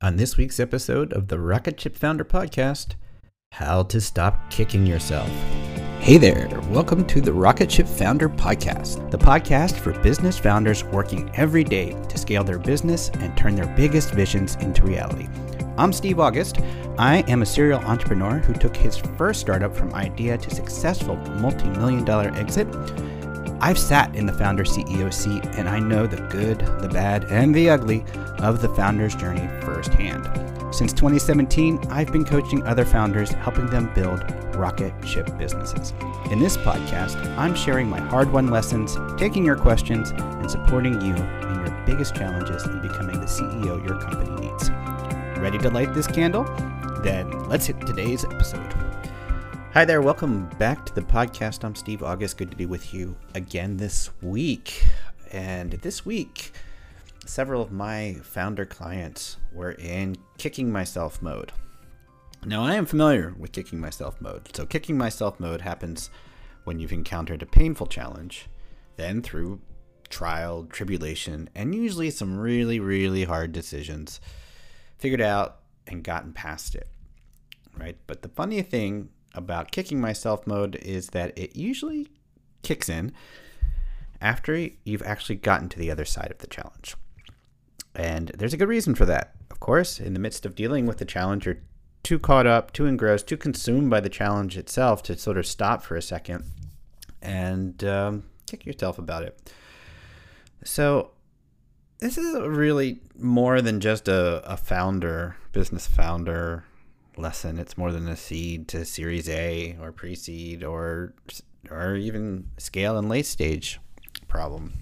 On this week's episode of the Rocket Ship Founder Podcast, how to stop kicking yourself. Hey there, welcome to the Rocket Ship Founder Podcast, the podcast for business founders working every day to scale their business and turn their biggest visions into reality. I'm Steve August. I am a serial entrepreneur who took his first startup from idea to successful multi million dollar exit. I've sat in the founder CEO seat and I know the good, the bad, and the ugly of the founder's journey firsthand. Since 2017, I've been coaching other founders, helping them build rocket ship businesses. In this podcast, I'm sharing my hard won lessons, taking your questions, and supporting you in your biggest challenges in becoming the CEO your company needs. Ready to light this candle? Then let's hit today's episode. Hi there, welcome back to the podcast. I'm Steve August. Good to be with you again this week. And this week, several of my founder clients were in kicking myself mode. Now, I am familiar with kicking myself mode. So, kicking myself mode happens when you've encountered a painful challenge, then through trial, tribulation, and usually some really, really hard decisions, figured out and gotten past it. Right? But the funny thing about kicking myself mode is that it usually kicks in after you've actually gotten to the other side of the challenge. And there's a good reason for that. Of course, in the midst of dealing with the challenge, you're too caught up, too engrossed, too consumed by the challenge itself to sort of stop for a second and um, kick yourself about it. So, this is really more than just a, a founder, business founder lesson. It's more than a seed to Series A or pre-seed or or even scale and late stage problem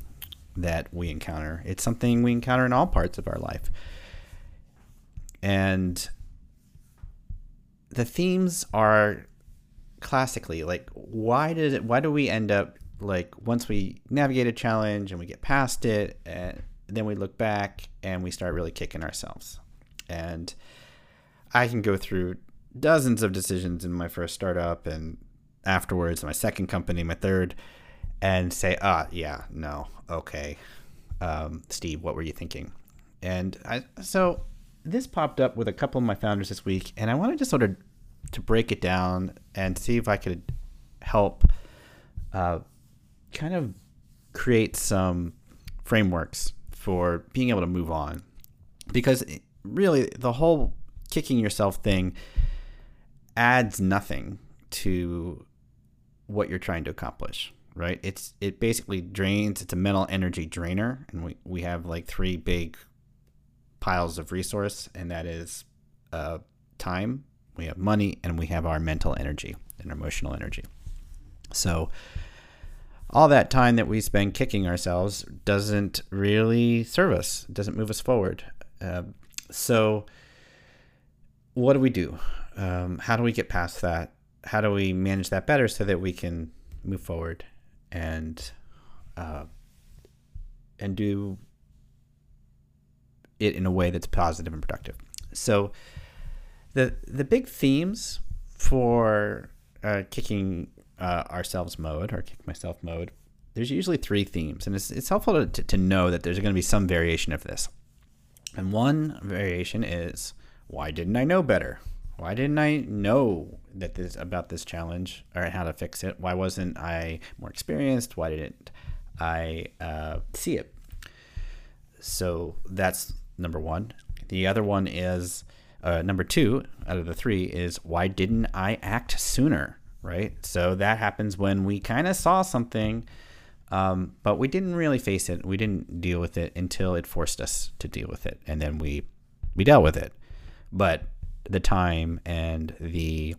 that we encounter. It's something we encounter in all parts of our life. And the themes are classically like why did it why do we end up like once we navigate a challenge and we get past it and then we look back and we start really kicking ourselves. And I can go through dozens of decisions in my first startup and afterwards my second company, my third, and say, ah, yeah, no, okay, um, Steve, what were you thinking? And I, so this popped up with a couple of my founders this week, and I wanted to sort of to break it down and see if I could help uh, kind of create some frameworks for being able to move on. Because really, the whole kicking yourself thing adds nothing to what you're trying to accomplish right? It's it basically drains it's a mental energy drainer and we, we have like three big piles of resource and that is uh, time we have money and we have our mental energy and emotional energy. So all that time that we spend kicking ourselves doesn't really serve us doesn't move us forward. Uh, so what do we do um, how do we get past that how do we manage that better so that we can move forward and uh, and do it in a way that's positive and productive. So the the big themes for uh, kicking uh, ourselves mode or kick myself mode, there's usually three themes, and it's it's helpful to to know that there's going to be some variation of this. And one variation is why didn't I know better? Why didn't I know that this about this challenge or how to fix it? Why wasn't I more experienced? Why didn't I uh, see it? So that's number one. The other one is uh, number two out of the three is why didn't I act sooner? Right. So that happens when we kind of saw something, um, but we didn't really face it. We didn't deal with it until it forced us to deal with it, and then we we dealt with it. But the time and the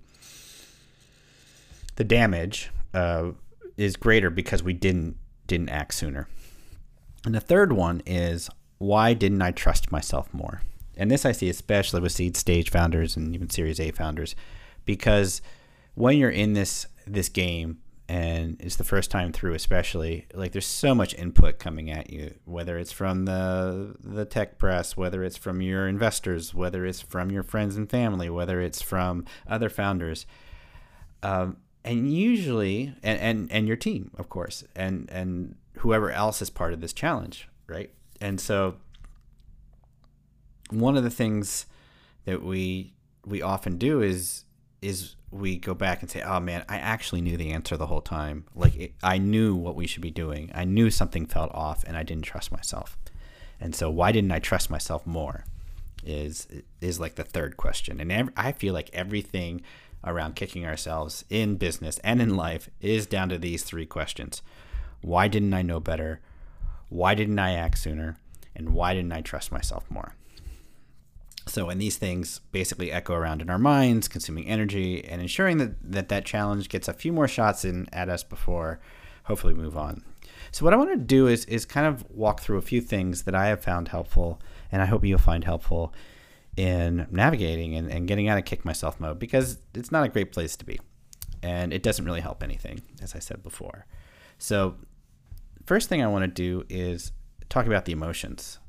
the damage uh, is greater because we didn't didn't act sooner. And the third one is why didn't I trust myself more? And this I see especially with seed stage founders and even Series A founders, because when you're in this this game and it's the first time through especially like there's so much input coming at you whether it's from the the tech press whether it's from your investors whether it's from your friends and family whether it's from other founders um, and usually and, and and your team of course and and whoever else is part of this challenge right? And so one of the things that we we often do is is we go back and say, "Oh man, I actually knew the answer the whole time. Like it, I knew what we should be doing. I knew something felt off, and I didn't trust myself. And so, why didn't I trust myself more?" Is is like the third question. And I feel like everything around kicking ourselves in business and in life is down to these three questions: Why didn't I know better? Why didn't I act sooner? And why didn't I trust myself more? So, and these things basically echo around in our minds, consuming energy and ensuring that that, that challenge gets a few more shots in at us before hopefully move on. So, what I want to do is, is kind of walk through a few things that I have found helpful and I hope you'll find helpful in navigating and, and getting out of kick myself mode because it's not a great place to be. And it doesn't really help anything, as I said before. So, first thing I want to do is talk about the emotions,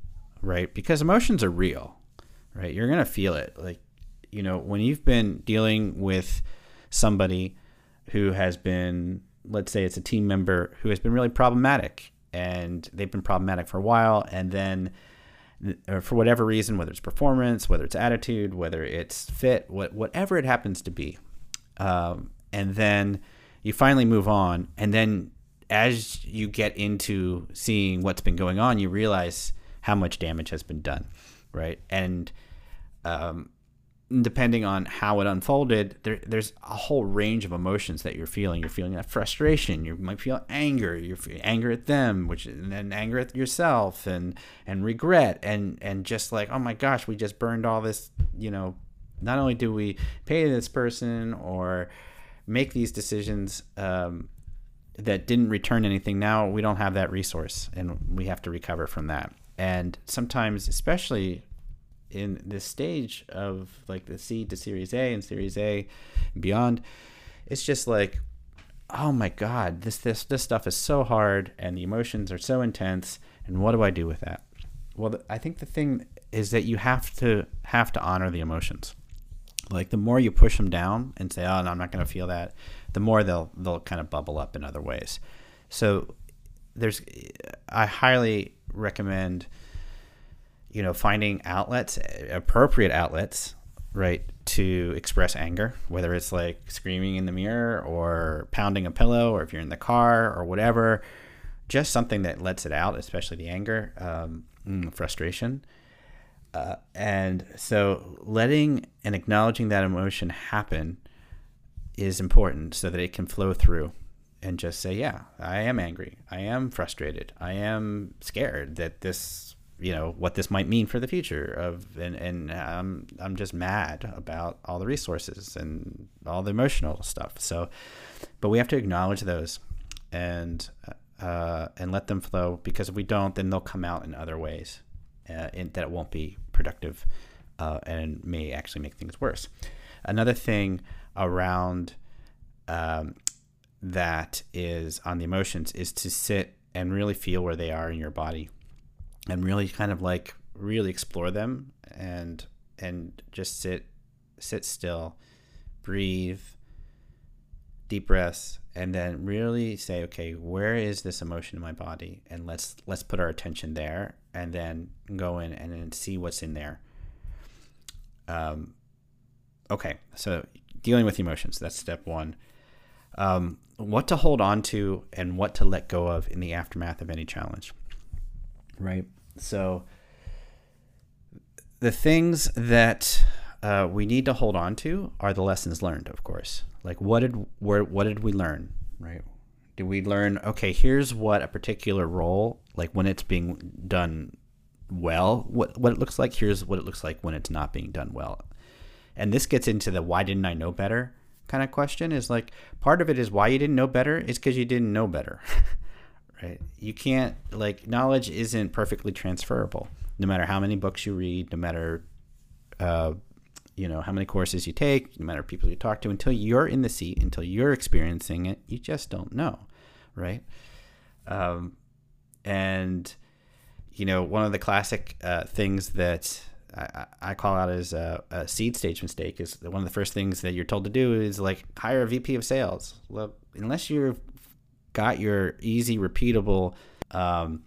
right? Because emotions are real right? You're going to feel it. Like, you know, when you've been dealing with somebody who has been, let's say it's a team member who has been really problematic and they've been problematic for a while, and then for whatever reason, whether it's performance, whether it's attitude, whether it's fit, what, whatever it happens to be, um, and then you finally move on, and then as you get into seeing what's been going on, you realize how much damage has been done, right? And um, depending on how it unfolded, there, there's a whole range of emotions that you're feeling. You're feeling that frustration. You might feel anger. You're anger at them, which and then anger at yourself, and and regret, and and just like, oh my gosh, we just burned all this. You know, not only do we pay this person or make these decisions um, that didn't return anything, now we don't have that resource, and we have to recover from that. And sometimes, especially in this stage of like the seed to Series A and Series A and beyond, it's just like, oh my God, this this this stuff is so hard and the emotions are so intense. And what do I do with that? Well, I think the thing is that you have to have to honor the emotions. Like the more you push them down and say, "Oh, no, I'm not going to feel that," the more they'll they'll kind of bubble up in other ways. So there's, I highly recommend you know, finding outlets, appropriate outlets, right, to express anger, whether it's like screaming in the mirror or pounding a pillow, or if you're in the car or whatever, just something that lets it out, especially the anger, um, mm, frustration. Uh, and so letting and acknowledging that emotion happen is important so that it can flow through and just say, yeah, I am angry. I am frustrated. I am scared that this you know what this might mean for the future of and and I'm I'm just mad about all the resources and all the emotional stuff. So, but we have to acknowledge those and uh, and let them flow because if we don't, then they'll come out in other ways, uh, in, that won't be productive uh, and may actually make things worse. Another thing around um, that is on the emotions is to sit and really feel where they are in your body and really kind of like really explore them and and just sit sit still breathe deep breaths and then really say okay where is this emotion in my body? And let's let's put our attention there and then go in and then see what's in there. Um okay so dealing with emotions that's step one um, what to hold on to and what to let go of in the aftermath of any challenge right so the things that uh, we need to hold on to are the lessons learned, of course. Like what did where what did we learn, right? Did we learn? Okay, here's what a particular role, like when it's being done well, what what it looks like. Here's what it looks like when it's not being done well. And this gets into the why didn't I know better kind of question. Is like part of it is why you didn't know better is because you didn't know better. right? You can't like knowledge isn't perfectly transferable. No matter how many books you read, no matter uh, you know how many courses you take, no matter people you talk to, until you're in the seat, until you're experiencing it, you just don't know, right? Um, and you know one of the classic uh, things that I, I, call out as a, a, seed stage mistake is one of the first things that you're told to do is like hire a VP of sales. Well, unless you've got your easy, repeatable, um,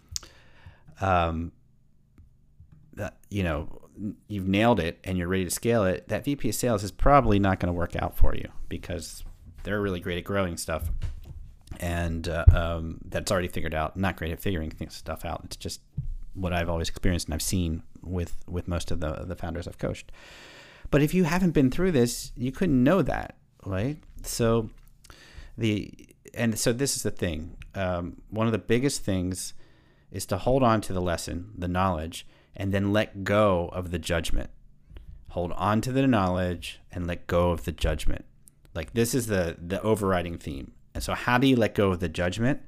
um, you know, you've nailed it and you're ready to scale it, that VP of sales is probably not going to work out for you because they're really great at growing stuff, and uh, um, that's already figured out. Not great at figuring stuff out. It's just what I've always experienced and I've seen with with most of the the founders I've coached. But if you haven't been through this, you couldn't know that, right? So the and so this is the thing. Um, one of the biggest things is to hold on to the lesson, the knowledge, and then let go of the judgment. Hold on to the knowledge and let go of the judgment. Like this is the the overriding theme. And so how do you let go of the judgment?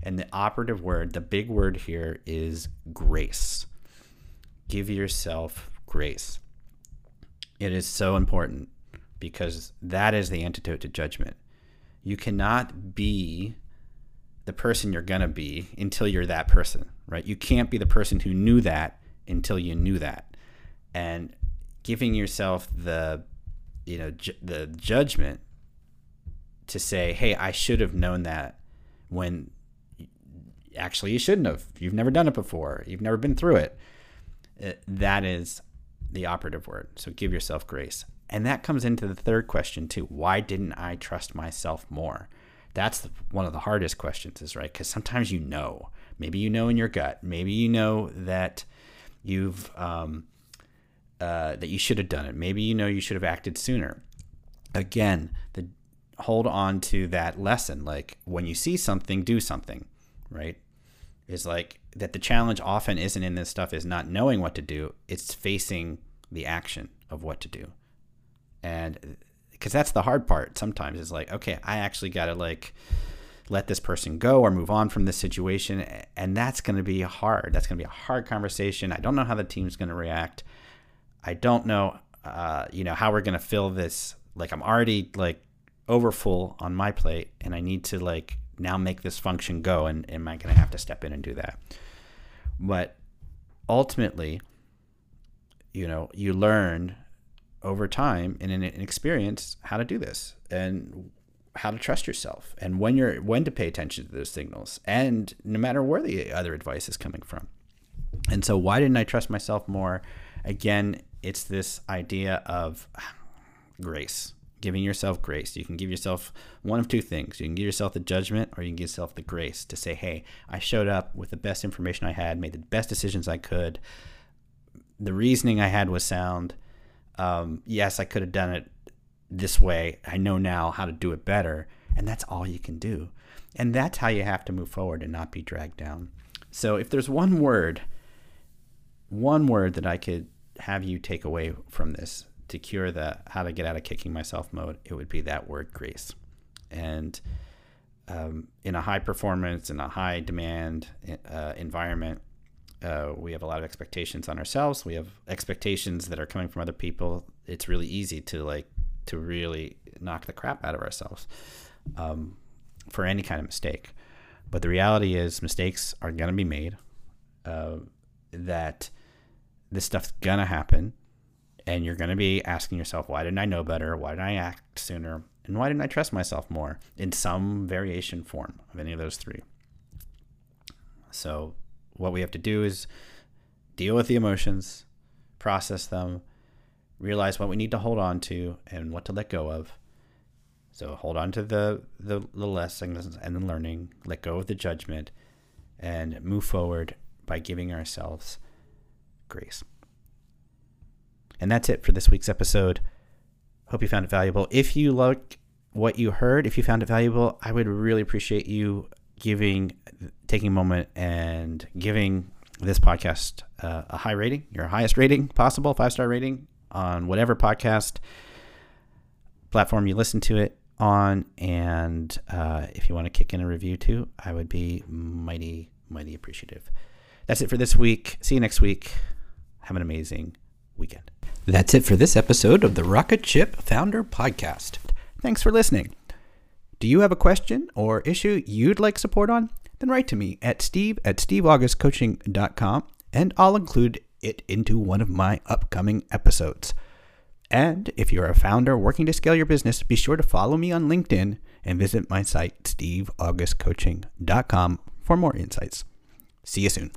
And the operative word, the big word here is grace. Give yourself grace. It is so important because that is the antidote to judgment. You cannot be the person you're going to be until you're that person, right? You can't be the person who knew that until you knew that. And giving yourself the you know ju- the judgment to say, "Hey, I should have known that," when actually you shouldn't have. You've never done it before. You've never been through it. Uh, that is the operative word. So give yourself grace. And that comes into the third question too. Why didn't I trust myself more? That's the, one of the hardest questions, is right? Because sometimes you know. Maybe you know in your gut. Maybe you know that you've um, uh, that you should have done it. Maybe you know you should have acted sooner. Again, the hold on to that lesson. Like when you see something, do something. Right? Is like that. The challenge often isn't in this stuff. Is not knowing what to do. It's facing the action of what to do, and because that's the hard part. Sometimes is like, okay, I actually got to like let this person go or move on from this situation. And that's going to be hard. That's going to be a hard conversation. I don't know how the team's going to react. I don't know, uh, you know, how we're going to fill this. Like I'm already like over full on my plate and I need to like now make this function go. And am I going to have to step in and do that? But ultimately, you know, you learn over time in an experience how to do this and how to trust yourself and when you're when to pay attention to those signals and no matter where the other advice is coming from and so why didn't i trust myself more again it's this idea of grace giving yourself grace you can give yourself one of two things you can give yourself the judgment or you can give yourself the grace to say hey i showed up with the best information i had made the best decisions i could the reasoning i had was sound um, yes i could have done it this way. I know now how to do it better. And that's all you can do. And that's how you have to move forward and not be dragged down. So if there's one word, one word that I could have you take away from this to cure the how to get out of kicking myself mode, it would be that word grace. And um, in a high performance, in a high demand uh, environment, uh, we have a lot of expectations on ourselves. We have expectations that are coming from other people. It's really easy to like to really knock the crap out of ourselves um, for any kind of mistake. But the reality is, mistakes are going to be made. Uh, that this stuff's going to happen. And you're going to be asking yourself, why didn't I know better? Why didn't I act sooner? And why didn't I trust myself more in some variation form of any of those three? So, what we have to do is deal with the emotions, process them, realize what we need to hold on to and what to let go of. So hold on to the, the, the lessons and the learning, let go of the judgment, and move forward by giving ourselves grace. And that's it for this week's episode. Hope you found it valuable. If you like what you heard, if you found it valuable, I would really appreciate you giving, taking a moment and giving this podcast uh, a high rating, your highest rating possible, five star rating on whatever podcast platform you listen to it on. And uh, if you want to kick in a review too, I would be mighty, mighty appreciative. That's it for this week. See you next week. Have an amazing weekend. That's it for this episode of the Rocket Ship Founder Podcast. Thanks for listening. Do you have a question or issue you'd like support on? Then write to me at steve at steveaugustcoaching.com and I'll include it into one of my upcoming episodes. And if you're a founder working to scale your business, be sure to follow me on LinkedIn and visit my site, steveaugustcoaching.com, for more insights. See you soon.